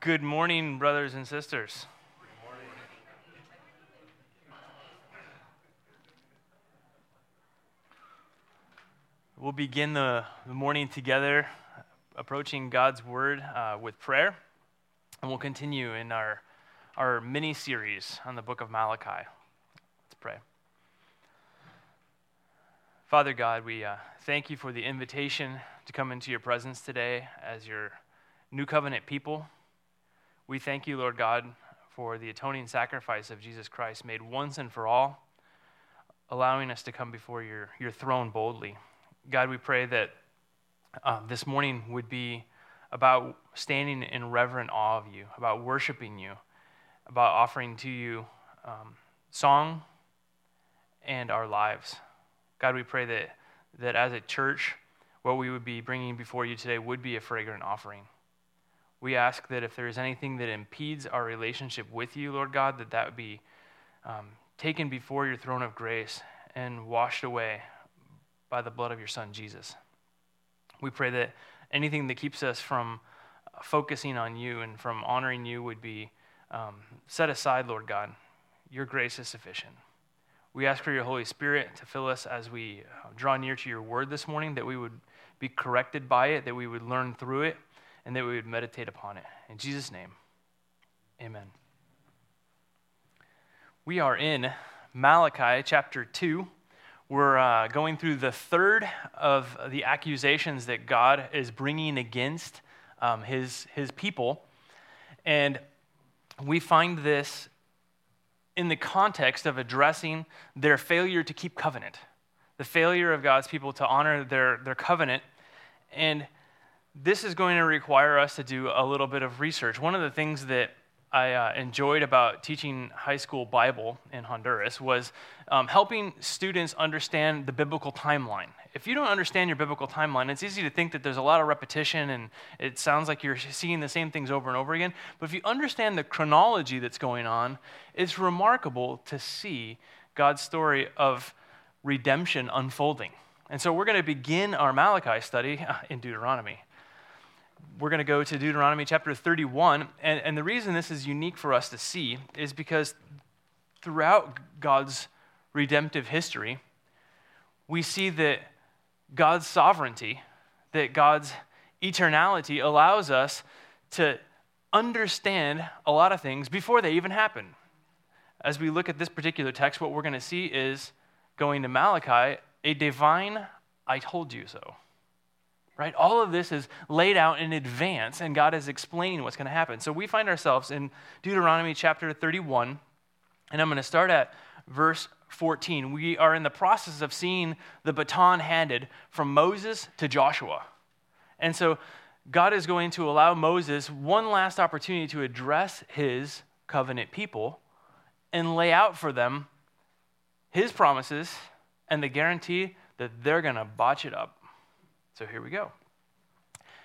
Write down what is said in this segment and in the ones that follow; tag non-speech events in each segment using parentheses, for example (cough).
Good morning, brothers and sisters. We'll begin the, the morning together, approaching God's Word uh, with prayer, and we'll continue in our, our mini series on the book of Malachi. Let's pray. Father God, we uh, thank you for the invitation to come into your presence today as your new covenant people. We thank you, Lord God, for the atoning sacrifice of Jesus Christ made once and for all, allowing us to come before your, your throne boldly. God, we pray that uh, this morning would be about standing in reverent awe of you, about worshiping you, about offering to you um, song and our lives. God, we pray that, that as a church, what we would be bringing before you today would be a fragrant offering. We ask that if there is anything that impedes our relationship with you, Lord God, that that would be um, taken before your throne of grace and washed away by the blood of your Son, Jesus. We pray that anything that keeps us from focusing on you and from honoring you would be um, set aside, Lord God. Your grace is sufficient. We ask for your Holy Spirit to fill us as we uh, draw near to your word this morning, that we would be corrected by it, that we would learn through it, and that we would meditate upon it. In Jesus' name, amen. We are in Malachi chapter 2. We're uh, going through the third of the accusations that God is bringing against um, his, his people. And we find this in the context of addressing their failure to keep covenant, the failure of God's people to honor their, their covenant. And this is going to require us to do a little bit of research. One of the things that I uh, enjoyed about teaching high school Bible in Honduras was um, helping students understand the biblical timeline. If you don't understand your biblical timeline, it's easy to think that there's a lot of repetition and it sounds like you're seeing the same things over and over again. But if you understand the chronology that's going on, it's remarkable to see God's story of redemption unfolding. And so we're going to begin our Malachi study in Deuteronomy we're going to go to Deuteronomy chapter 31. And, and the reason this is unique for us to see is because throughout God's redemptive history, we see that God's sovereignty, that God's eternality allows us to understand a lot of things before they even happen. As we look at this particular text, what we're going to see is going to Malachi, a divine I told you so right? All of this is laid out in advance, and God is explaining what's going to happen. So we find ourselves in Deuteronomy chapter 31, and I'm going to start at verse 14. We are in the process of seeing the baton handed from Moses to Joshua. And so God is going to allow Moses one last opportunity to address his covenant people and lay out for them his promises and the guarantee that they're going to botch it up. So here we go.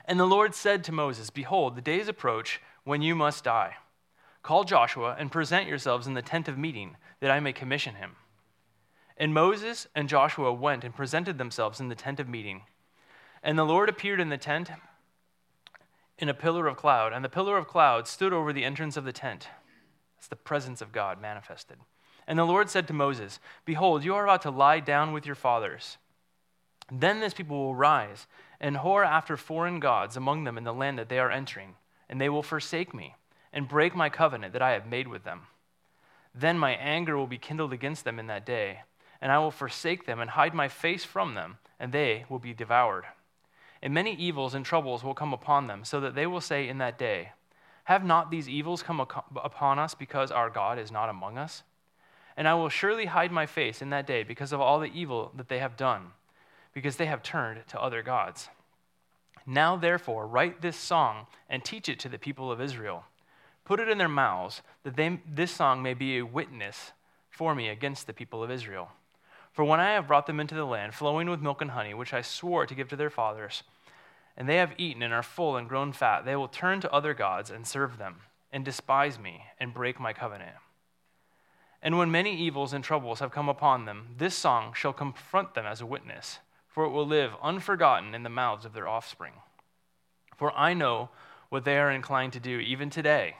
And the Lord said to Moses, Behold, the days approach when you must die. Call Joshua and present yourselves in the tent of meeting, that I may commission him. And Moses and Joshua went and presented themselves in the tent of meeting. And the Lord appeared in the tent in a pillar of cloud, and the pillar of cloud stood over the entrance of the tent. That's the presence of God manifested. And the Lord said to Moses, Behold, you are about to lie down with your fathers. Then this people will rise and whore after foreign gods among them in the land that they are entering, and they will forsake me and break my covenant that I have made with them. Then my anger will be kindled against them in that day, and I will forsake them and hide my face from them, and they will be devoured. And many evils and troubles will come upon them, so that they will say in that day, Have not these evils come upon us because our God is not among us? And I will surely hide my face in that day because of all the evil that they have done because they have turned to other gods. Now, therefore, write this song and teach it to the people of Israel. Put it in their mouths, that they, this song may be a witness for me against the people of Israel. For when I have brought them into the land flowing with milk and honey, which I swore to give to their fathers, and they have eaten and are full and grown fat, they will turn to other gods and serve them, and despise me and break my covenant. And when many evils and troubles have come upon them, this song shall confront them as a witness for it will live unforgotten in the mouths of their offspring. For I know what they are inclined to do, even today,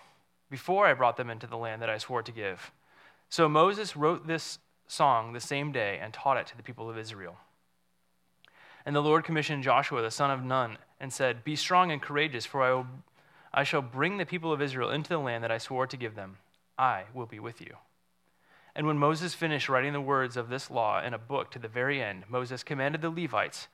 before I brought them into the land that I swore to give. So Moses wrote this song the same day and taught it to the people of Israel. And the Lord commissioned Joshua the son of Nun and said, Be strong and courageous, for I, will, I shall bring the people of Israel into the land that I swore to give them. I will be with you. And when Moses finished writing the words of this law in a book to the very end, Moses commanded the Levites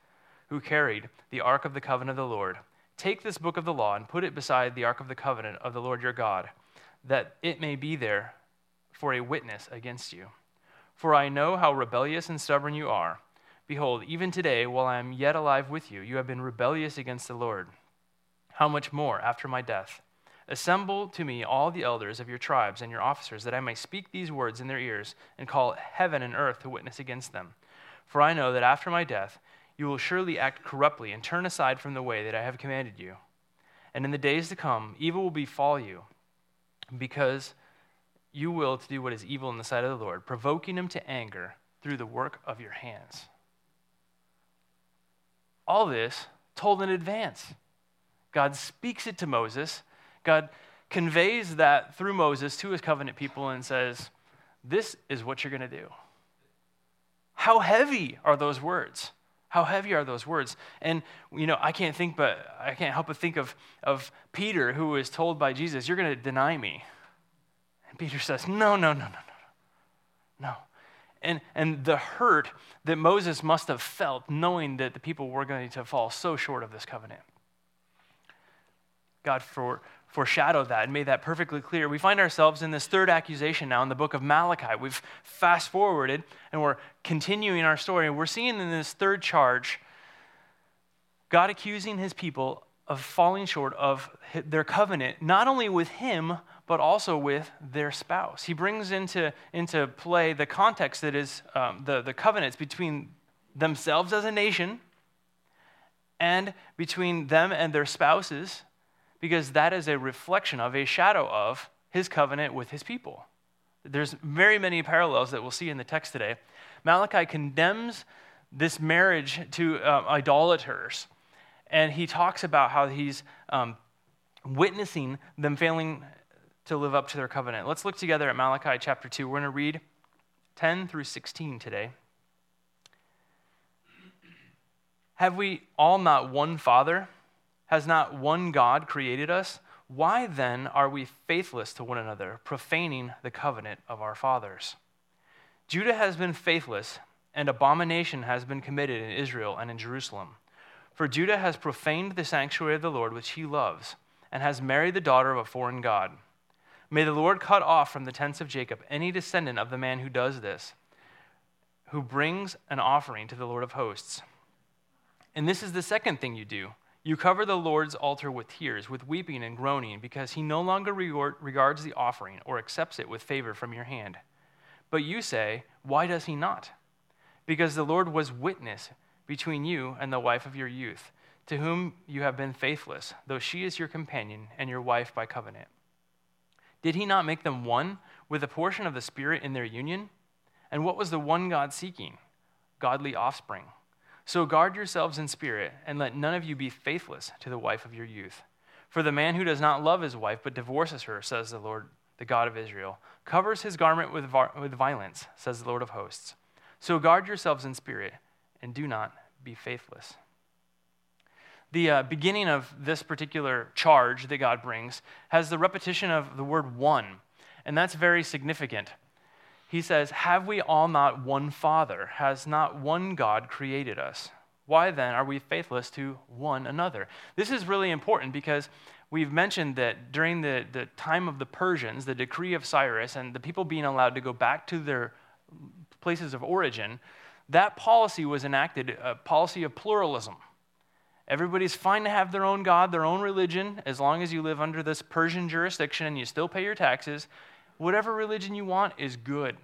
who carried the ark of the covenant of the Lord Take this book of the law and put it beside the ark of the covenant of the Lord your God, that it may be there for a witness against you. For I know how rebellious and stubborn you are. Behold, even today, while I am yet alive with you, you have been rebellious against the Lord. How much more after my death? Assemble to me all the elders of your tribes and your officers, that I may speak these words in their ears and call heaven and earth to witness against them. For I know that after my death, you will surely act corruptly and turn aside from the way that I have commanded you. And in the days to come, evil will befall you, because you will to do what is evil in the sight of the Lord, provoking him to anger through the work of your hands. All this told in advance. God speaks it to Moses. God conveys that through Moses to his covenant people and says, This is what you're going to do. How heavy are those words? How heavy are those words? And, you know, I can't think, but I can't help but think of, of Peter, who was told by Jesus, You're going to deny me. And Peter says, No, no, no, no, no, no. And, and the hurt that Moses must have felt knowing that the people were going to fall so short of this covenant. God for, foreshadowed that and made that perfectly clear. We find ourselves in this third accusation now in the book of Malachi. We've fast forwarded and we're continuing our story. We're seeing in this third charge God accusing his people of falling short of their covenant, not only with him, but also with their spouse. He brings into, into play the context that is um, the, the covenants between themselves as a nation and between them and their spouses because that is a reflection of, a shadow of his covenant with his people. There's very many parallels that we'll see in the text today. Malachi condemns this marriage to uh, idolaters, and he talks about how he's um, witnessing them failing to live up to their covenant. Let's look together at Malachi chapter 2. We're going to read 10 through 16 today. Have we all not one Father? Has not one God created us? Why then are we faithless to one another, profaning the covenant of our fathers? Judah has been faithless, and abomination has been committed in Israel and in Jerusalem. For Judah has profaned the sanctuary of the Lord, which he loves, and has married the daughter of a foreign God. May the Lord cut off from the tents of Jacob any descendant of the man who does this, who brings an offering to the Lord of hosts. And this is the second thing you do you cover the Lord's altar with tears, with weeping and groaning, because he no longer regards the offering or accepts it with favor from your hand. But you say, Why does he not? Because the Lord was witness between you and the wife of your youth, to whom you have been faithless, though she is your companion and your wife by covenant. Did he not make them one with a portion of the Spirit in their union? And what was the one God seeking? Godly offspring. So guard yourselves in spirit, and let none of you be faithless to the wife of your youth. For the man who does not love his wife, but divorces her, says the Lord, the God of Israel, covers his garment with, with violence, says the Lord of hosts. So guard yourselves in spirit, and do not be faithless. The uh, beginning of this particular charge that God brings has the repetition of the word one, and that's very significant he says, Have we all not one Father? Has not one God created us? Why then are we faithless to one another? This is really important because we've mentioned that during the, the time of the Persians, the decree of Cyrus, and the people being allowed to go back to their places of origin, that policy was enacted, a policy of pluralism. Everybody's fine to have their own God, their own religion, as long as you live under this Persian jurisdiction and you still pay your taxes whatever religion you want is good.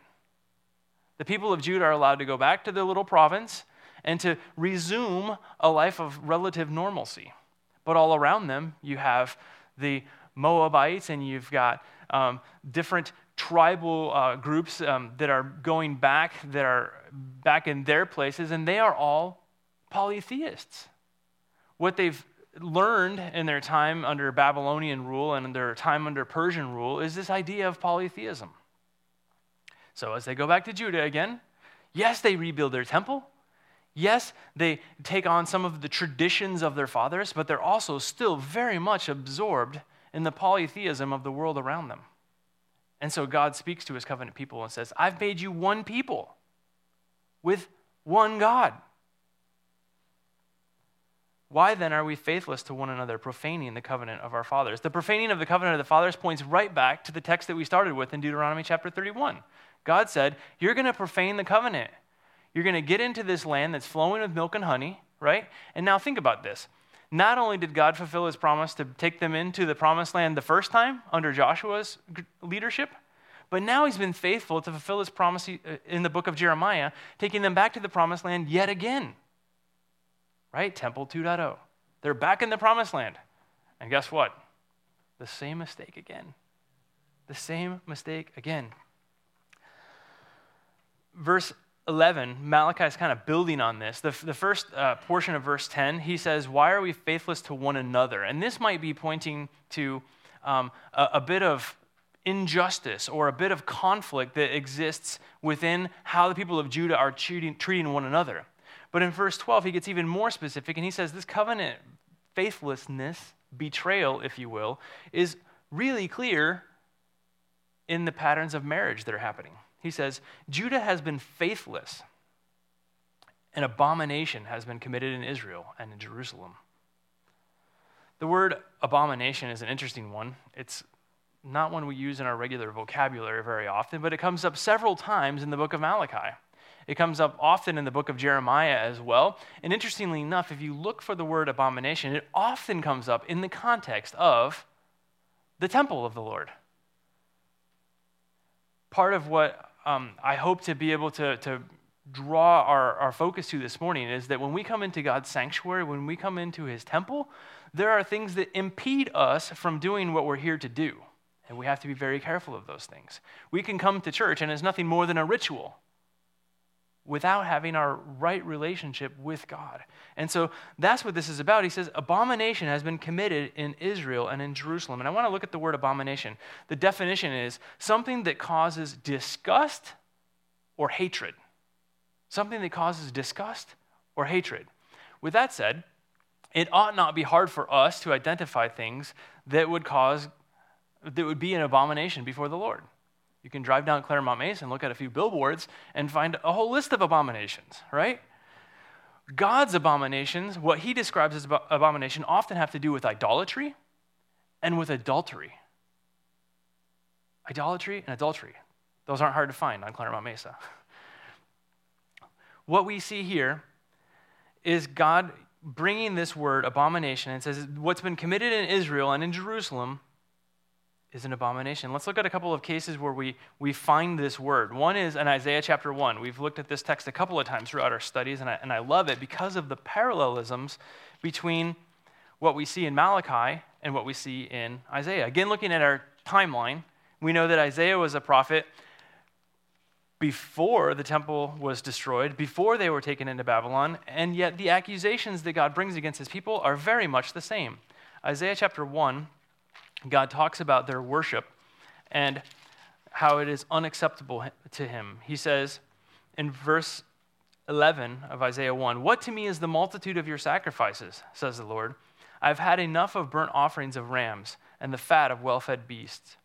The people of Judah are allowed to go back to their little province and to resume a life of relative normalcy. But all around them, you have the Moabites and you've got um, different tribal uh, groups um, that are going back, that are back in their places, and they are all polytheists. What they've learned in their time under Babylonian rule and in their time under Persian rule is this idea of polytheism. So as they go back to Judah again, yes, they rebuild their temple. Yes, they take on some of the traditions of their fathers, but they're also still very much absorbed in the polytheism of the world around them. And so God speaks to his covenant people and says, I've made you one people with one God. Why then are we faithless to one another, profaning the covenant of our fathers? The profaning of the covenant of the fathers points right back to the text that we started with in Deuteronomy chapter 31. God said, You're going to profane the covenant. You're going to get into this land that's flowing with milk and honey, right? And now think about this. Not only did God fulfill his promise to take them into the promised land the first time under Joshua's leadership, but now he's been faithful to fulfill his promise uh, in the book of Jeremiah, taking them back to the promised land yet again right? Temple 2.0. They're back in the promised land. And guess what? The same mistake again. The same mistake again. Verse 11, Malachi is kind of building on this. The, the first uh, portion of verse 10, he says, Why are we faithless to one another? And this might be pointing to um, a, a bit of injustice or a bit of conflict that exists within how the people of Judah are treating, treating one another. But in verse 12, he gets even more specific and he says this covenant faithlessness, betrayal, if you will, is really clear in the patterns of marriage that are happening. He says, Judah has been faithless. An abomination has been committed in Israel and in Jerusalem. The word abomination is an interesting one. It's not one we use in our regular vocabulary very often, but it comes up several times in the book of Malachi. It comes up often in the book of Jeremiah as well. And interestingly enough, if you look for the word abomination, it often comes up in the context of the temple of the Lord. Part of what um, I hope to be able to, to draw our, our focus to this morning is that when we come into God's sanctuary, when we come into his temple, there are things that impede us from doing what we're here to do. And we have to be very careful of those things. We can come to church and it's nothing more than a ritual without having our right relationship with God. And so that's what this is about. He says, Abomination has been committed in Israel and in Jerusalem. And I want to look at the word abomination. The definition is something that causes disgust or hatred. Something that causes disgust or hatred. With that said, it ought not be hard for us to identify things that would cause, that would be an abomination before the Lord. You can drive down Clairemont Mesa, and look at a few billboards, and find a whole list of abominations, right? God's abominations, what he describes as abomination, often have to do with idolatry and with adultery. Idolatry and adultery. Those aren't hard to find on Clairemont Mesa. (laughs) What we see here is God bringing this word abomination and says what's been committed in Israel and in Jerusalem is an abomination. Let's look at a couple of cases where we, we find this word. One is in Isaiah chapter 1. We've looked at this text a couple of times throughout our studies, and I, and I love it because of the parallelisms between what we see in Malachi and what we see in Isaiah. Again, looking at our timeline, we know that Isaiah was a prophet before the temple was destroyed, before they were taken into Babylon, and yet the accusations that God brings against his people are very much the same. Isaiah chapter 1 God talks about their worship and how it is unacceptable to him. He says in verse 11 of Isaiah 1 What to me is the multitude of your sacrifices, says the Lord? I've had enough of burnt offerings of rams and the fat of well fed beasts.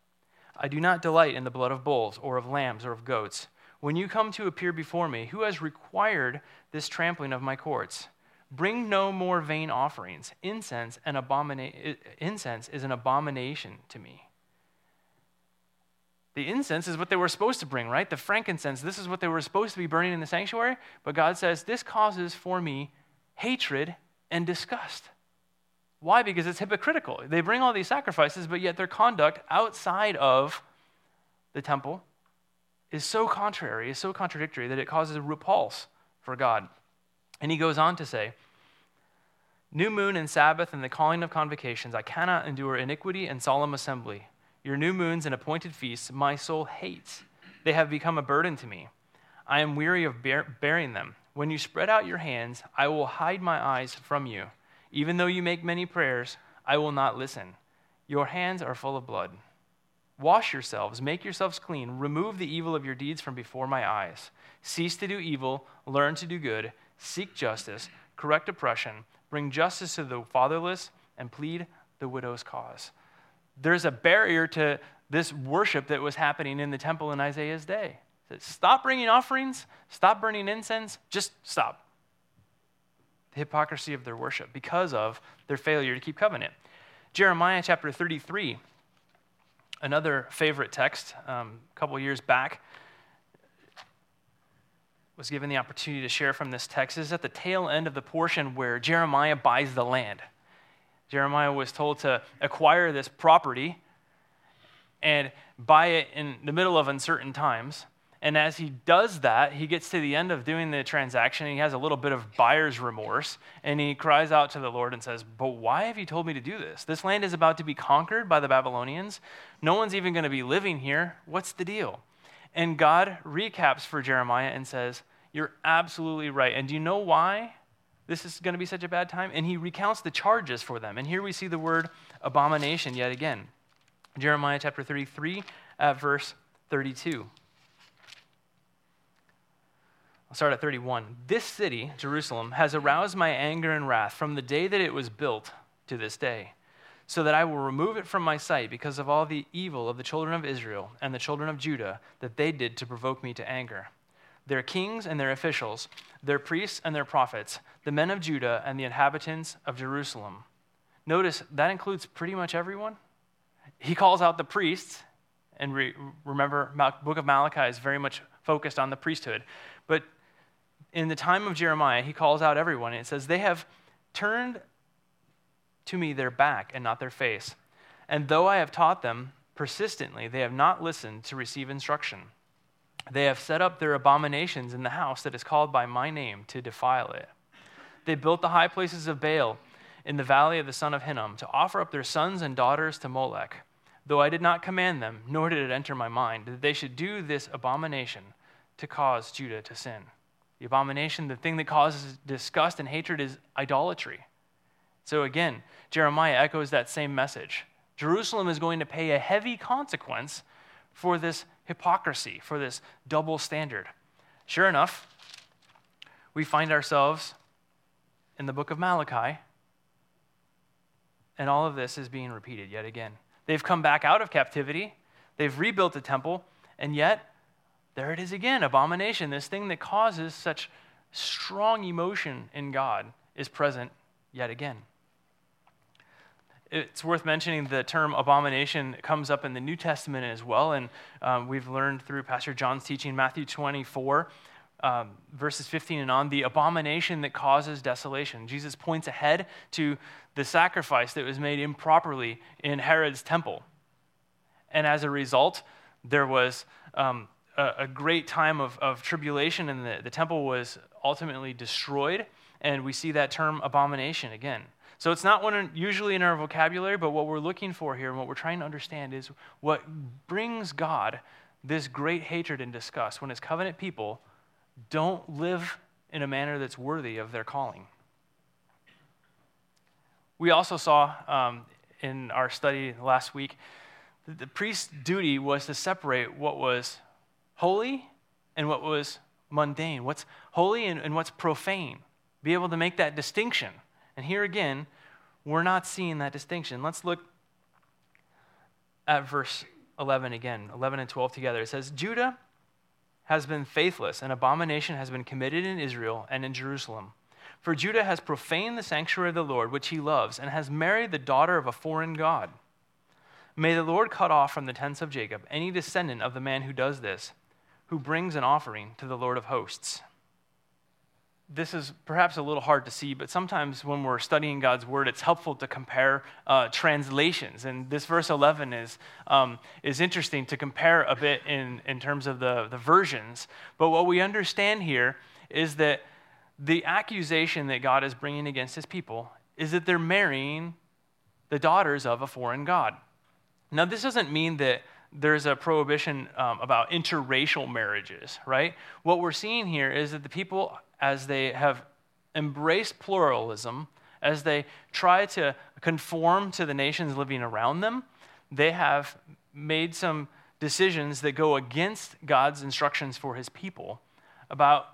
I do not delight in the blood of bulls or of lambs or of goats. When you come to appear before me, who has required this trampling of my courts? Bring no more vain offerings. Incense, abomina- incense is an abomination to me. The incense is what they were supposed to bring, right? The frankincense, this is what they were supposed to be burning in the sanctuary. But God says, This causes for me hatred and disgust. Why? Because it's hypocritical. They bring all these sacrifices, but yet their conduct outside of the temple is so contrary, is so contradictory that it causes a repulse for God. And he goes on to say, New moon and Sabbath and the calling of convocations, I cannot endure iniquity and solemn assembly. Your new moons and appointed feasts, my soul hates. They have become a burden to me. I am weary of bear- bearing them. When you spread out your hands, I will hide my eyes from you. Even though you make many prayers, I will not listen. Your hands are full of blood. Wash yourselves, make yourselves clean, remove the evil of your deeds from before my eyes. Cease to do evil, learn to do good, seek justice, correct oppression, bring justice to the fatherless, and plead the widow's cause. There's a barrier to this worship that was happening in the temple in Isaiah's day. Stop bringing offerings, stop burning incense, just stop. The hypocrisy of their worship because of their failure to keep covenant. Jeremiah chapter 33 another favorite text um, a couple years back was given the opportunity to share from this text is at the tail end of the portion where jeremiah buys the land jeremiah was told to acquire this property and buy it in the middle of uncertain times and as he does that, he gets to the end of doing the transaction and he has a little bit of buyer's remorse and he cries out to the Lord and says, But why have you told me to do this? This land is about to be conquered by the Babylonians. No one's even going to be living here. What's the deal? And God recaps for Jeremiah and says, You're absolutely right. And do you know why this is going to be such a bad time? And he recounts the charges for them. And here we see the word abomination yet again. Jeremiah chapter 33 at verse 32. I'll start at 31. This city, Jerusalem, has aroused my anger and wrath from the day that it was built to this day, so that I will remove it from my sight because of all the evil of the children of Israel and the children of Judah that they did to provoke me to anger. Their kings and their officials, their priests and their prophets, the men of Judah and the inhabitants of Jerusalem. Notice that includes pretty much everyone. He calls out the priests, and re- remember, book of Malachi is very much focused on the priesthood. But in the time of Jeremiah, he calls out everyone. And it says, They have turned to me their back and not their face. And though I have taught them persistently, they have not listened to receive instruction. They have set up their abominations in the house that is called by my name to defile it. They built the high places of Baal in the valley of the son of Hinnom to offer up their sons and daughters to Molech. Though I did not command them, nor did it enter my mind, that they should do this abomination to cause Judah to sin. The abomination, the thing that causes disgust and hatred is idolatry. So again, Jeremiah echoes that same message. Jerusalem is going to pay a heavy consequence for this hypocrisy, for this double standard. Sure enough, we find ourselves in the book of Malachi, and all of this is being repeated yet again. They've come back out of captivity, they've rebuilt the temple, and yet there it is again abomination. This thing that causes such strong emotion in God is present yet again. It's worth mentioning the term abomination comes up in the New Testament as well, and um, we've learned through Pastor John's teaching, Matthew 24, um, verses 15 and on, the abomination that causes desolation. Jesus points ahead to the sacrifice that was made improperly in Herod's temple. And as a result, there was um, a, a great time of, of tribulation, and the, the temple was ultimately destroyed. And we see that term abomination again. So it's not usually in our vocabulary, but what we're looking for here and what we're trying to understand is what brings God this great hatred and disgust when his covenant people don't live in a manner that's worthy of their calling. We also saw um, in our study last week that the priest's duty was to separate what was holy and what was mundane, what's holy and, and what's profane. Be able to make that distinction. And here again, we're not seeing that distinction. Let's look at verse 11 again, 11 and 12 together. It says, Judah has been faithless, and abomination has been committed in Israel and in Jerusalem. For Judah has profaned the sanctuary of the Lord, which he loves, and has married the daughter of a foreign God. May the Lord cut off from the tents of Jacob any descendant of the man who does this who brings an offering to the Lord of hosts. This is perhaps a little hard to see, but sometimes when we're studying God's word, it's helpful to compare uh, translations. And this verse 11 is, um, is interesting to compare a bit in, in terms of the, the versions. But what we understand here is that the accusation that God is bringing against his people is that they're marrying the daughters of a foreign God. Now, this doesn't mean that there's a prohibition um, about interracial marriages, right? What we're seeing here is that the people, as they have embraced pluralism as they try to conform to the nations living around them, they have made some decisions that go against God's instructions for his people about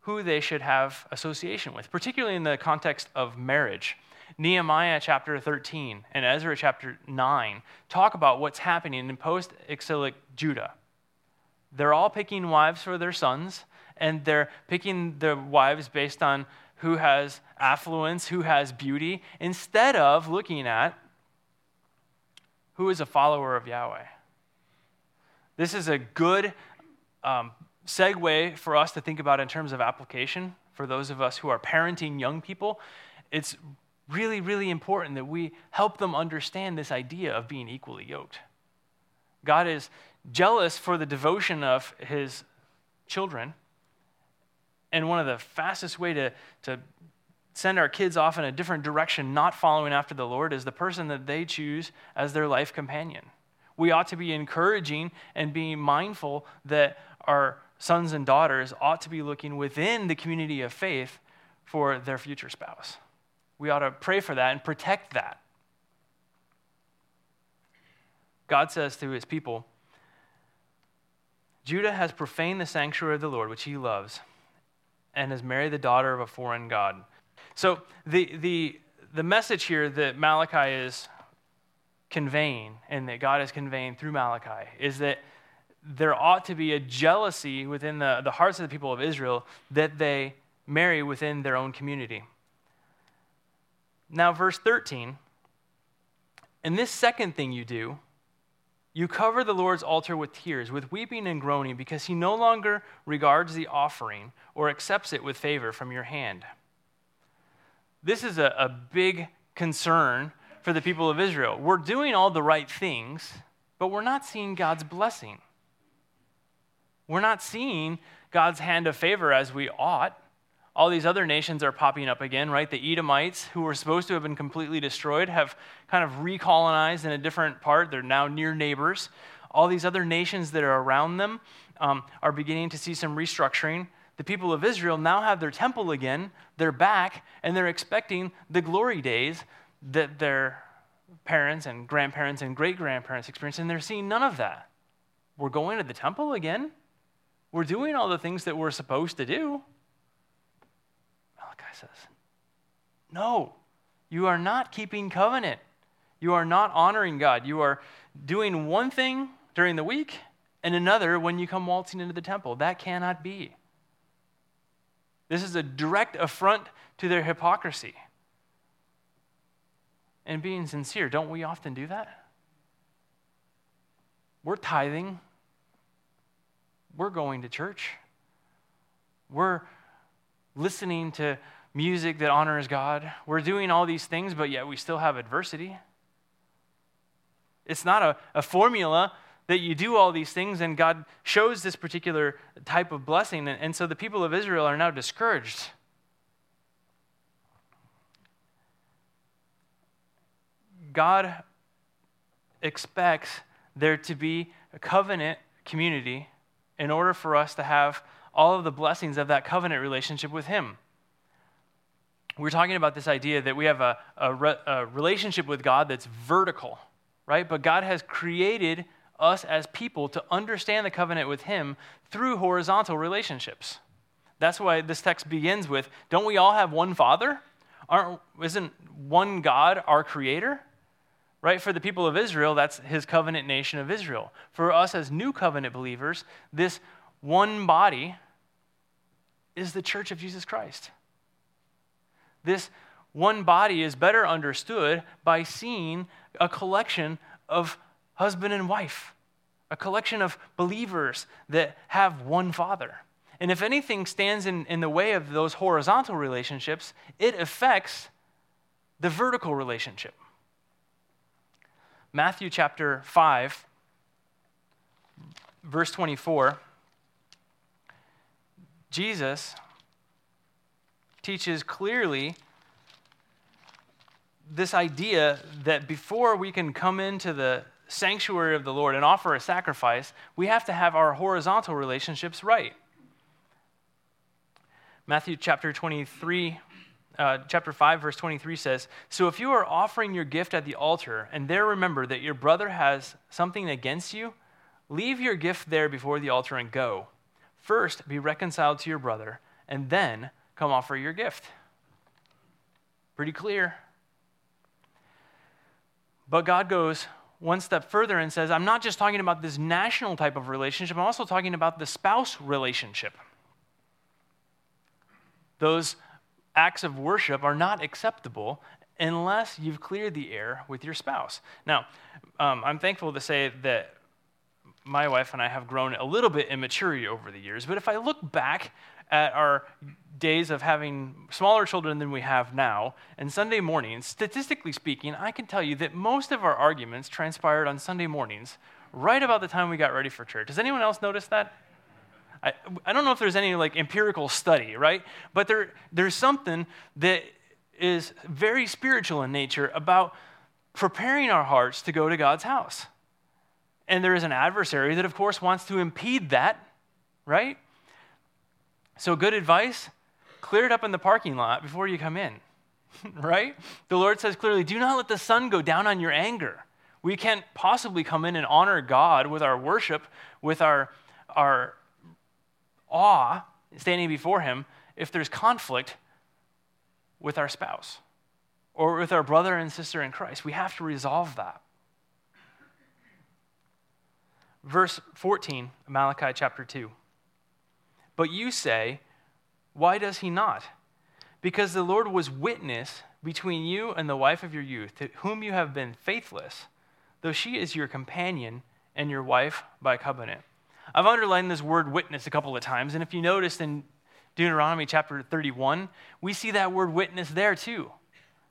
who they should have association with, particularly in the context of marriage. Nehemiah chapter 13 and Ezra chapter 9 talk about what's happening in post exilic Judah. They're all picking wives for their sons, and they're picking their wives based on who has affluence, who has beauty, instead of looking at who is a follower of Yahweh. This is a good um, segue for us to think about in terms of application for those of us who are parenting young people. It's really, really important that we help them understand this idea of being equally yoked. God is jealous for the devotion of his children. And one of the fastest way to, to send our kids off in a different direction, not following after the Lord, is the person that they choose as their life companion. We ought to be encouraging and being mindful that our sons and daughters ought to be looking within the community of faith for their future spouse. We ought to pray for that and protect that. God says to his people, Judah has profaned the sanctuary of the Lord, which he loves, and has married the daughter of a foreign God. So the, the, the message here that Malachi is conveying and that God is conveying through Malachi is that there ought to be a jealousy within the, the hearts of the people of Israel that they marry within their own community. Now, verse 13, and this second thing you do, you cover the Lord's altar with tears, with weeping and groaning, because he no longer regards the offering or accepts it with favor from your hand. This is a, a big concern for the people of Israel. We're doing all the right things, but we're not seeing God's blessing. We're not seeing God's hand of favor as we ought all these other nations are popping up again, right? The Edomites, who were supposed to have been completely destroyed, have kind of recolonized in a different part. They're now near neighbors. All these other nations that are around them um, are beginning to see some restructuring. The people of Israel now have their temple again. They're back, and they're expecting the glory days that their parents and grandparents and great grandparents experienced, and they're seeing none of that. We're going to the temple again. We're doing all the things that we're supposed to do says. No, you are not keeping covenant. You are not honoring God. You are doing one thing during the week and another when you come waltzing into the temple. That cannot be. This is a direct affront to their hypocrisy. And being sincere, don't we often do that? We're tithing. We're going to church. We're listening to music that honors God. We're doing all these things, but yet we still have adversity. It's not a, a formula that you do all these things and God shows this particular type of blessing. And, and so the people of Israel are now discouraged. God expects there to be a covenant community in order for us to have all of the blessings of that covenant relationship with Him we're talking about this idea that we have a, a, re, a, relationship with God that's vertical, right? But God has created us as people to understand the covenant with Him through horizontal relationships. That's why this text begins with Don't we all have one Father? Aren't, isn't one God our Creator? Right? For the people of Israel, that's His covenant nation of Israel. For us as new covenant believers, this one body is the church of Jesus Christ. This one body is better understood by seeing a collection of husband and wife, a collection of believers that have one father. And if anything stands in, in the way of those horizontal relationships, it affects the vertical relationship. Matthew chapter 5, verse 24, Jesus teaches clearly this idea that before we can come into the sanctuary of the Lord and offer a sacrifice, we have to have our horizontal relationships right. Matthew chapter 23, uh, chapter 5, verse 23 says, So if you are offering your gift at the altar and there remember that your brother has something against you, leave your gift there before the altar and go. First, be reconciled to your brother, and then come offer your gift. Pretty clear. But God goes one step further and says, I'm not just talking about this national type of relationship, I'm also talking about the spouse relationship. Those acts of worship are not acceptable unless you've cleared the air with your spouse. Now, um, I'm thankful to say that my wife and I have grown a little bit in maturity over the years, but if I look back at our days of having smaller children than we have now, and Sunday mornings, statistically speaking, I can tell you that most of our arguments transpired on Sunday mornings right about the time we got ready for church. Does anyone else notice that? I, I don't know if there's any like empirical study, right? But there, there's something that is very spiritual in nature about preparing our hearts to go to God's house. And there is an adversary that, of course, wants to impede that, right? So, good advice clear it up in the parking lot before you come in, (laughs) right? The Lord says clearly, do not let the sun go down on your anger. We can't possibly come in and honor God with our worship, with our, our awe standing before Him, if there's conflict with our spouse or with our brother and sister in Christ. We have to resolve that. Verse 14, Malachi chapter 2. But you say, Why does he not? Because the Lord was witness between you and the wife of your youth, to whom you have been faithless, though she is your companion and your wife by covenant. I've underlined this word witness a couple of times, and if you noticed in Deuteronomy chapter 31, we see that word witness there too.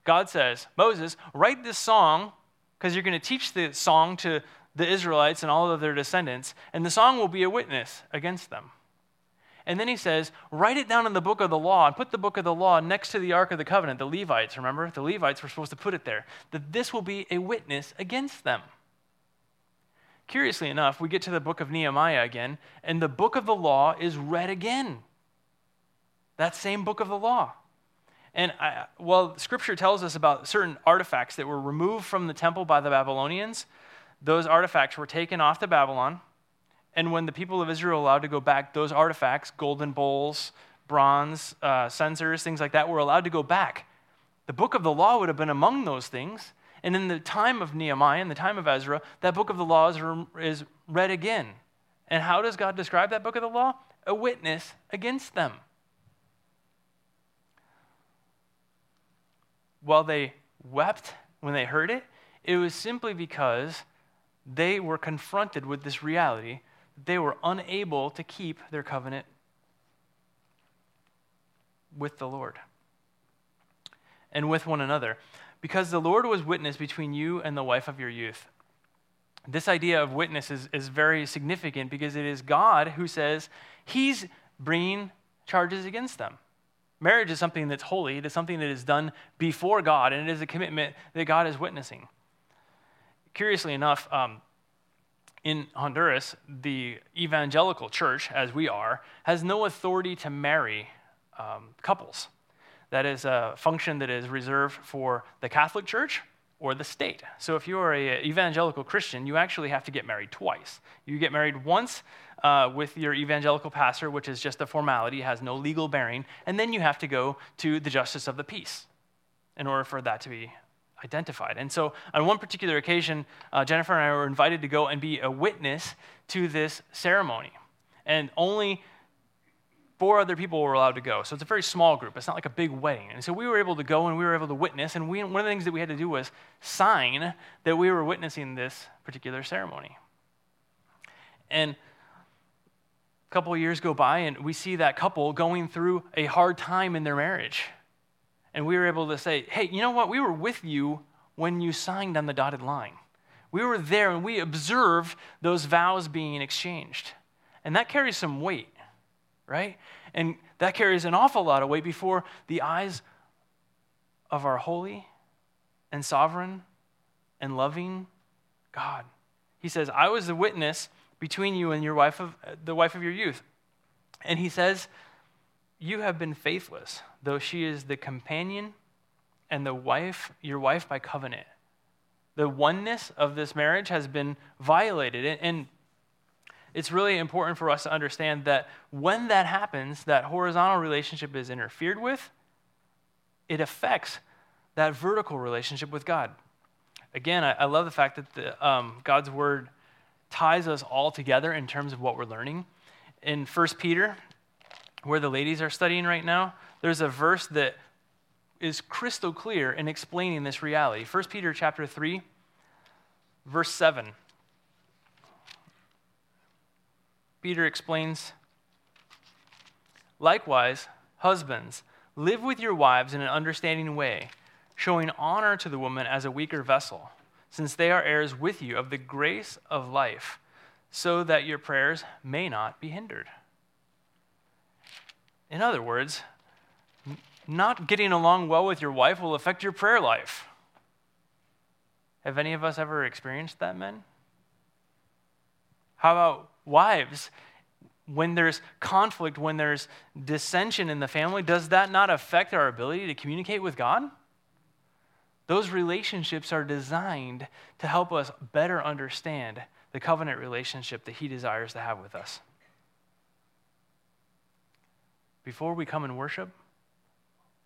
God says, Moses, write this song because you're going to teach the song to the Israelites and all of their descendants, and the song will be a witness against them. And then he says, write it down in the book of the law and put the book of the law next to the Ark of the Covenant. The Levites, remember? The Levites were supposed to put it there. That this will be a witness against them. Curiously enough, we get to the book of Nehemiah again, and the book of the law is read again. That same book of the law. And I, well, scripture tells us about certain artifacts that were removed from the temple by the Babylonians. Those artifacts were taken off to Babylon and when the people of Israel allowed to go back, those artifacts, golden bowls, bronze, uh, censers, things like that, were allowed to go back. The book of the law would have been among those things. And in the time of Nehemiah, in the time of Ezra, that book of the law is, is read again. And how does God describe that book of the law? A witness against them. While they wept when they heard it, it was simply because they were confronted with this reality that they were unable to keep their covenant with the Lord and with one another. Because the Lord was witness between you and the wife of your youth. This idea of witness is, is very significant because it is God who says he's bringing charges against them. Marriage is something that's holy, it is something that is done before God, and it is a commitment that God is witnessing. Curiously enough, um, in Honduras, the evangelical church, as we are, has no authority to marry um, couples. That is a function that is reserved for the Catholic Church or the state. So if you are an evangelical Christian, you actually have to get married twice. You get married once uh, with your evangelical pastor, which is just a formality, has no legal bearing, and then you have to go to the justice of the peace in order for that to be identified. And so, on one particular occasion, uh, Jennifer and I were invited to go and be a witness to this ceremony. And only four other people were allowed to go. So, it's a very small group. It's not like a big wedding. And so, we were able to go and we were able to witness. And we, one of the things that we had to do was sign that we were witnessing this particular ceremony. And a couple of years go by, and we see that couple going through a hard time in their marriage and we were able to say, hey, you know what? We were with you when you signed on the dotted line. We were there and we observed those vows being exchanged. And that carries some weight, right? And that carries an awful lot of weight before the eyes of our holy and sovereign and loving God. He says, I was the witness between you and your wife of the wife of your youth. And he says, You have been faithless, though she is the companion and the wife, your wife by covenant. The oneness of this marriage has been violated. And it's really important for us to understand that when that happens, that horizontal relationship is interfered with, it affects that vertical relationship with God. Again, I, love the fact that the, um, God's word ties us all together in terms of what we're learning. In 1 Peter, where the ladies are studying right now, there's a verse that is crystal clear in explaining this reality. 1 Peter chapter 3, verse 7. Peter explains, Likewise, husbands, live with your wives in an understanding way, showing honor to the woman as a weaker vessel, since they are heirs with you of the grace of life, so that your prayers may not be hindered. In other words, not getting along well with your wife will affect your prayer life. Have any of us ever experienced that, men? How about wives? When there's conflict, when there's dissension in the family, does that not affect our ability to communicate with God? Those relationships are designed to help us better understand the covenant relationship that He desires to have with us. Before we come and worship,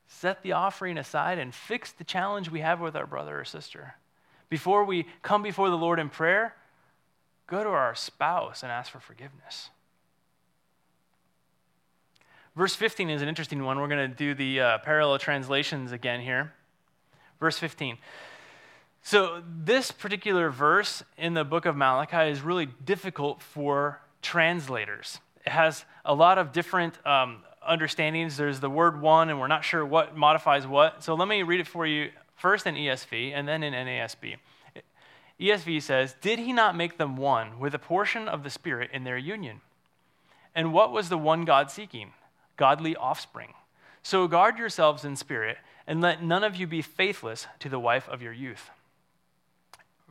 set the offering aside and fix the challenge we have with our brother or sister. Before we come before the Lord in prayer, go to our spouse and ask for forgiveness. Verse 15 is an interesting one. We're going to do the uh, parallel translations again here. Verse 15. So, this particular verse in the book of Malachi is really difficult for translators. It has a lot of different um, understandings. There's the word one, and we're not sure what modifies what. So let me read it for you first in ESV and then in NASB. ESV says, Did he not make them one with a portion of the Spirit in their union? And what was the one God seeking? Godly offspring. So guard yourselves in spirit, and let none of you be faithless to the wife of your youth.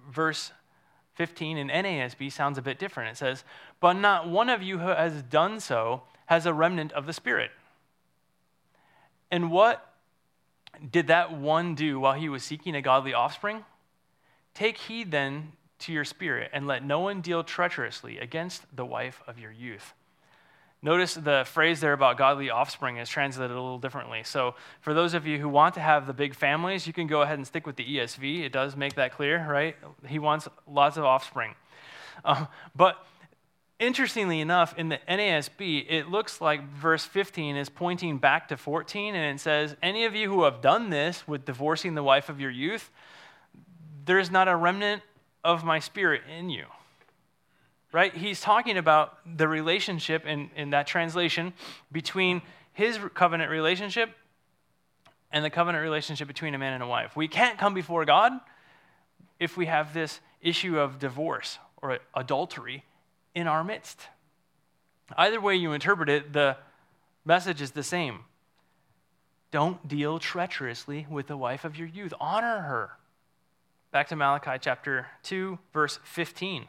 Verse 15 in NASB sounds a bit different. It says, But not one of you who has done so has a remnant of the Spirit. And what did that one do while he was seeking a godly offspring? Take heed then to your spirit, and let no one deal treacherously against the wife of your youth. Notice the phrase there about godly offspring is translated a little differently. So, for those of you who want to have the big families, you can go ahead and stick with the ESV. It does make that clear, right? He wants lots of offspring. Um, but Interestingly enough, in the NASB, it looks like verse 15 is pointing back to 14, and it says, Any of you who have done this with divorcing the wife of your youth, there's not a remnant of my spirit in you. Right? He's talking about the relationship in, in that translation between his covenant relationship and the covenant relationship between a man and a wife. We can't come before God if we have this issue of divorce or adultery in our midst. Either way you interpret it, the message is the same. Don't deal treacherously with the wife of your youth, honor her. Back to Malachi chapter 2, verse 15.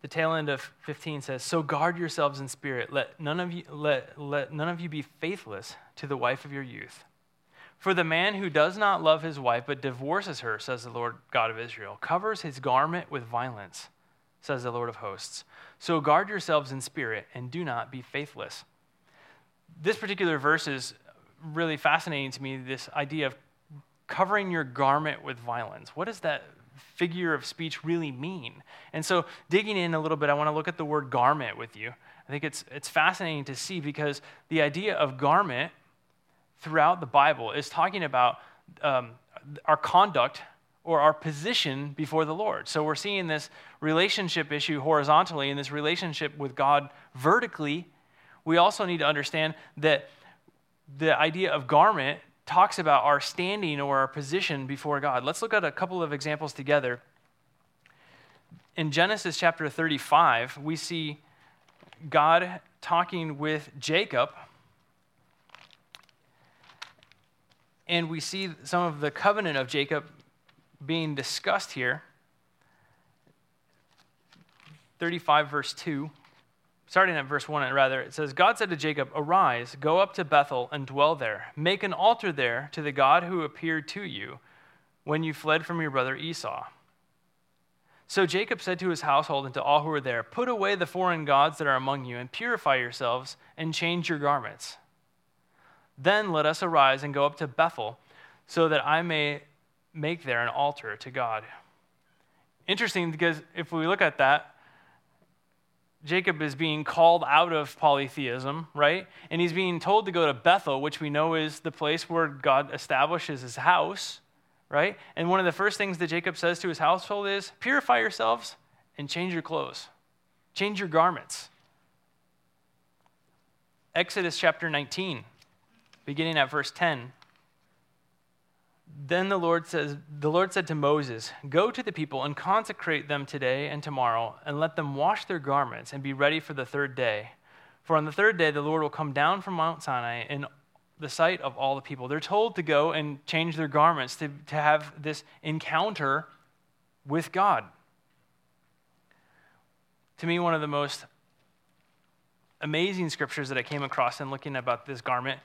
The tail end of 15 says, So guard yourselves in spirit. Let none of you, let, let none of you be faithless to the wife of your youth. For the man who does not love his wife but divorces her, says the Lord God of Israel, covers his garment with violence says the Lord of hosts. So guard yourselves in spirit and do not be faithless. This particular verse is really fascinating to me this idea of covering your garment with violence. What does that figure of speech really mean? And so, digging in a little bit, I want to look at the word garment with you. I think it's, it's fascinating to see because the idea of garment throughout the Bible is talking about um, our conduct or our position before the Lord. So we're seeing this relationship issue horizontally and this relationship with God vertically. We also need to understand that the idea of garment talks about our standing or our position before God. Let's look at a couple of examples together. In Genesis chapter 35, we see God talking with Jacob. And we see some of the covenant of Jacob being discussed here. 35, verse 2. starting at verse 1, rather, it says, God said to Jacob, Arise, go up to Bethel and dwell there. Make an altar there to the God who appeared to you when you fled from your brother Esau. So Jacob said to his household and to all who were there, Put away the foreign gods that are among you, and purify yourselves, and change your garments. Then let us arise and go up to Bethel, so that I may make there an altar to God. Interesting because if we look at that, Jacob is being called out of polytheism, right? And he's being told to go to Bethel, which we know is the place where God establishes his house, right? And one of the first things that Jacob says to his household is purify yourselves and change your clothes, change your garments. Exodus chapter 19, beginning at verse 10. Then the Lord says, the Lord said to Moses, Go to the people and consecrate them today and tomorrow, and let them wash their garments and be ready for the third day. For on the third day the Lord will come down from Mount Sinai in the sight of all the people. They're told to go and change their garments to, to have this encounter with God. To me, one of the most amazing scriptures that I came across in looking about this garment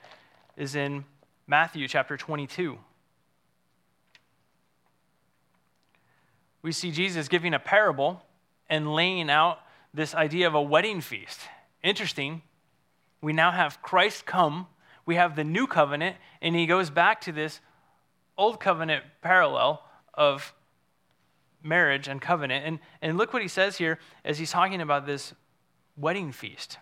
is in Matthew chapter 22. We see Jesus giving a parable and laying out this idea of a wedding feast. Interesting. We now have Christ come, we have the new covenant, and he goes back to this old covenant parallel of marriage and covenant. And, and look what he says here as he's talking about this wedding feast.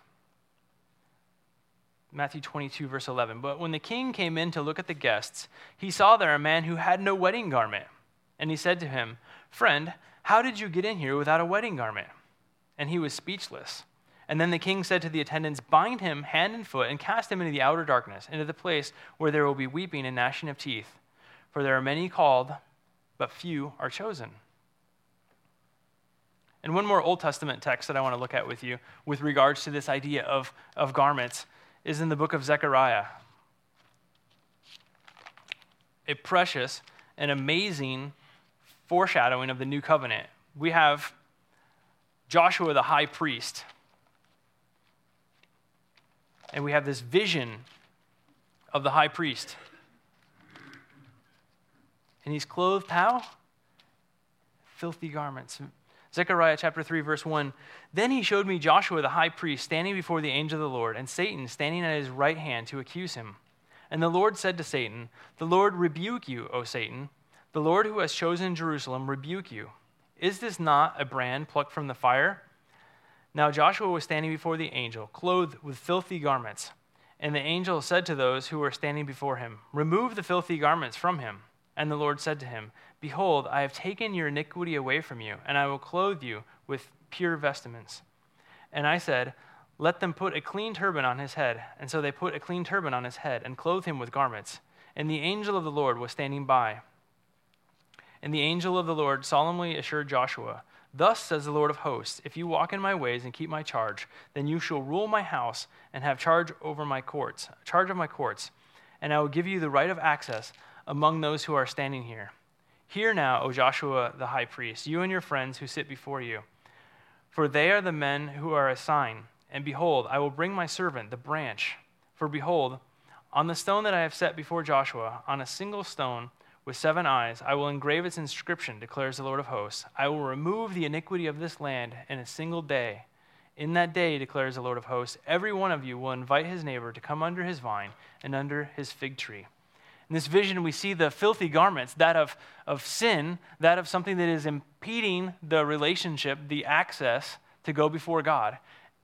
Matthew 22, verse 11. But when the king came in to look at the guests, he saw there a man who had no wedding garment. And he said to him, Friend, how did you get in here without a wedding garment? And he was speechless. And then the king said to the attendants, Bind him hand and foot and cast him into the outer darkness, into the place where there will be weeping and gnashing of teeth. For there are many called, but few are chosen. And one more Old Testament text that I want to look at with you with regards to this idea of, of garments is in the book of Zechariah. A precious and amazing foreshadowing of the new covenant. We have Joshua the high priest. And we have this vision of the high priest. And he's clothed how? Filthy garments. Zechariah chapter 3, verse 1. Then he showed me Joshua the high priest standing before the angel of the Lord, and Satan standing at his right hand to accuse him. And the Lord said to Satan, The Lord rebuke you, O Satan. The Lord who has chosen Jerusalem rebuke you. Is this not a brand plucked from the fire? Now Joshua was standing before the angel, clothed with filthy garments. And the angel said to those who were standing before him, Remove the filthy garments from him. And the Lord said to him, Behold, I have taken your iniquity away from you, and I will clothe you with pure vestments. And I said, Let them put a clean turban on his head. And so they put a clean turban on his head, and clothed him with garments. And the angel of the Lord was standing by. And the angel of the Lord solemnly assured Joshua, Thus says the Lord of hosts, if you walk in my ways and keep my charge, then you shall rule my house and have charge over my courts, charge of my courts, and I will give you the right of access among those who are standing here. Hear now, O Joshua the high priest, you and your friends who sit before you, for they are the men who are a sign. And behold, I will bring my servant, the branch. For behold, on the stone that I have set before Joshua, on a single stone, with seven eyes. I will engrave its inscription, declares the Lord of hosts. I will remove the iniquity of this land in a single day. In that day, declares the Lord of hosts, every one of you will invite his neighbor to come under his vine and under his fig tree. In this vision, we see the filthy garments, that of, of sin, that of something that is impeding the relationship, the access to go before God.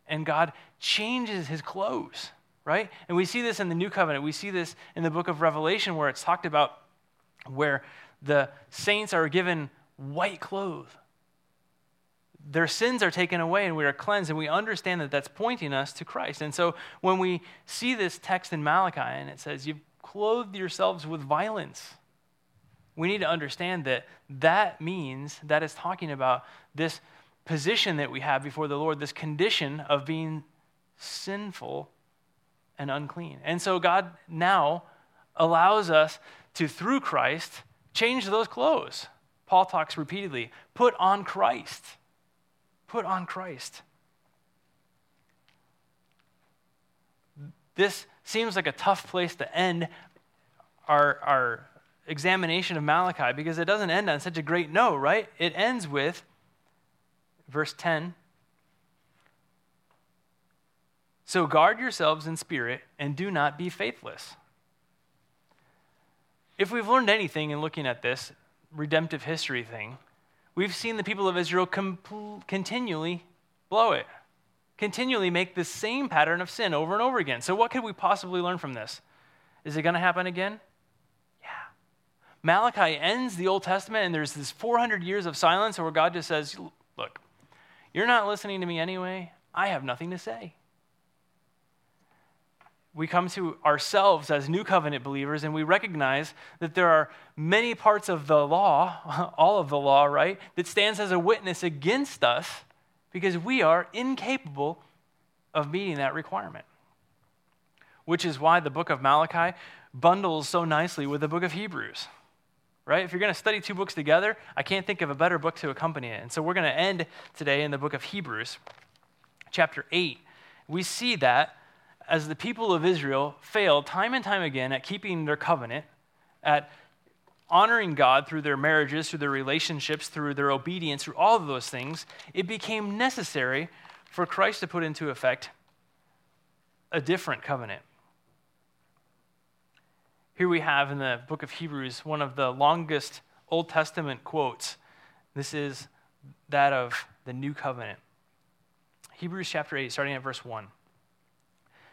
And God changes his clothes, right? And we see this in the new covenant. We see this in the book of Revelation where it's talked about where the saints are given white clothes. Their sins are taken away and we are cleansed, and we understand that that's pointing us to Christ. And so when we see this text in Malachi and it says, You've clothed yourselves with violence, we need to understand that that means that is talking about this position that we have before the Lord, this condition of being sinful and unclean. And so God now allows us to, through Christ, change those clothes. Paul talks repeatedly put on Christ. Put on Christ. this seems like a tough place to end our, our examination of Malachi because it doesn't end on such a great note, right? It ends with verse 10 So guard yourselves in spirit and do not be faithless. If we've learned anything in looking at this redemptive history thing, we've seen the people of Israel com- continually blow it, continually make the same pattern of sin over and over again. So, what could we possibly learn from this? Is it going to happen again? Yeah. Malachi ends the Old Testament, and there's this 400 years of silence where God just says, Look, you're not listening to me anyway. I have nothing to say we come to ourselves as new covenant believers and we recognize that there are many parts of the law, (laughs) all of the law, right, that stands as a witness against us because we are incapable of meeting that requirement. Which is why the book of Malachi bundles so nicely with the book of Hebrews. Right? If you're going to study two books together, I can't think of a better book to accompany it. And so we're going to end today in the book of Hebrews, chapter 8. We see that as the people of Israel failed time and time again at keeping their covenant, at honoring God through their marriages, through their relationships, through their obedience, through all of those things, it became necessary for Christ to put into effect a different covenant. Here we have in the book of Hebrews one of the longest Old Testament quotes. This is that of the new covenant. Hebrews chapter 8, starting at verse 1.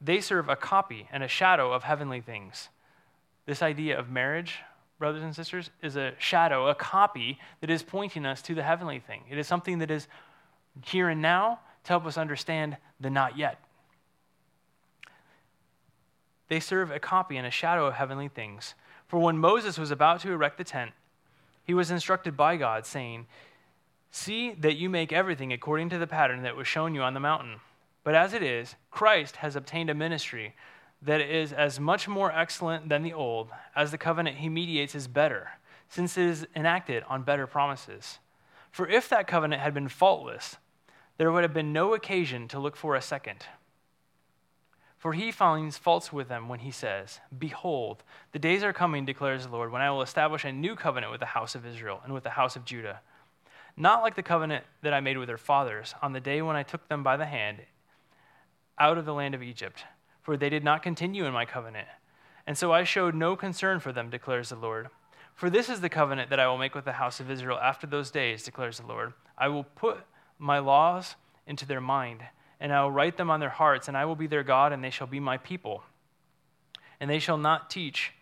they serve a copy and a shadow of heavenly things. This idea of marriage, brothers and sisters, is a shadow, a copy that is pointing us to the heavenly thing. It is something that is here and now to help us understand the not yet. They serve a copy and a shadow of heavenly things. For when Moses was about to erect the tent, he was instructed by God, saying, See that you make everything according to the pattern that was shown you on the mountain. But as it is, Christ has obtained a ministry that is as much more excellent than the old, as the covenant he mediates is better, since it is enacted on better promises. For if that covenant had been faultless, there would have been no occasion to look for a second. For he finds faults with them when he says, Behold, the days are coming, declares the Lord, when I will establish a new covenant with the house of Israel and with the house of Judah. Not like the covenant that I made with their fathers on the day when I took them by the hand out of the land of Egypt, for they did not continue in my covenant. And so I showed no concern for them, declares the Lord. For this is the covenant that I will make with the house of Israel after those days, declares the Lord. I will put my laws into their mind, and I will write them on their hearts, and I will be their God, and they shall be my people. And they shall not teach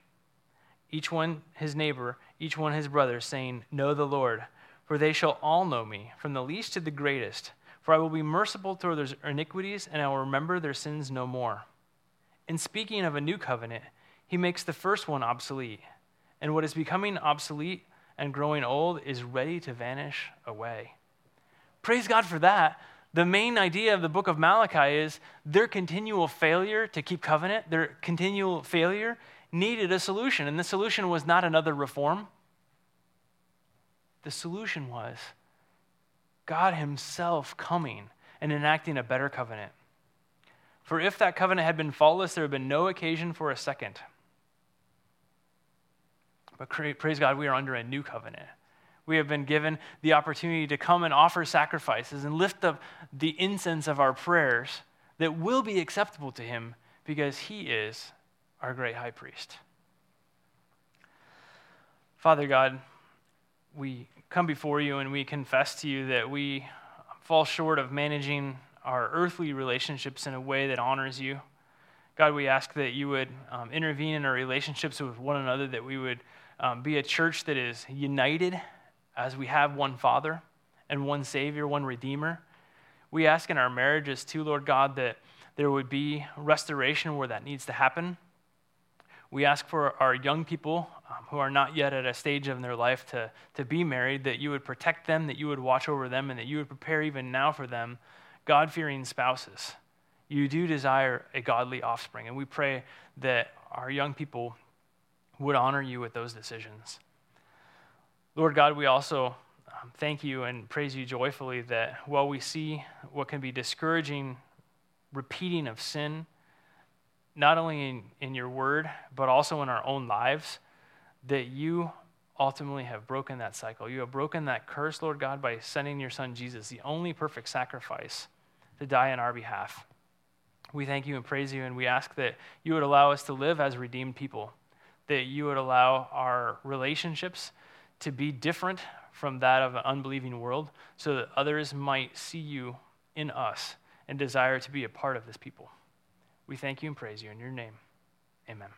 each one his neighbor, each one his brother, saying, Know the Lord, for they shall all know me, from the least to the greatest. For I will be merciful toward their iniquities, and I will remember their sins no more. In speaking of a new covenant, he makes the first one obsolete, and what is becoming obsolete and growing old is ready to vanish away. Praise God for that. The main idea of the book of Malachi is their continual failure to keep covenant, their continual failure needed a solution. And the solution was not another reform. The solution was God Himself coming and enacting a better covenant. For if that covenant had been faultless, there would have been no occasion for a second. But praise God, we are under a new covenant. We have been given the opportunity to come and offer sacrifices and lift up the incense of our prayers that will be acceptable to Him because He is our great high priest. Father God, we come before you and we confess to you that we fall short of managing our earthly relationships in a way that honors you. God, we ask that you would um, intervene in our relationships with one another, that we would um, be a church that is united as we have one Father and one Savior, one Redeemer. We ask in our marriages too, Lord God, that there would be restoration where that needs to happen. We ask for our young people um, who are not yet at a stage in their life to, to be married, that you would protect them, that you would watch over them, and that you would prepare even now for them God fearing spouses. You do desire a godly offspring, and we pray that our young people would honor you with those decisions. Lord God, we also um, thank you and praise you joyfully that while we see what can be discouraging repeating of sin, not only in, in your word, but also in our own lives, that you ultimately have broken that cycle. You have broken that curse, Lord God, by sending your son Jesus, the only perfect sacrifice, to die on our behalf. We thank you and praise you, and we ask that you would allow us to live as redeemed people, that you would allow our relationships to be different from that of an unbelieving world, so that others might see you in us and desire to be a part of this people. We thank you and praise you in your name. Amen.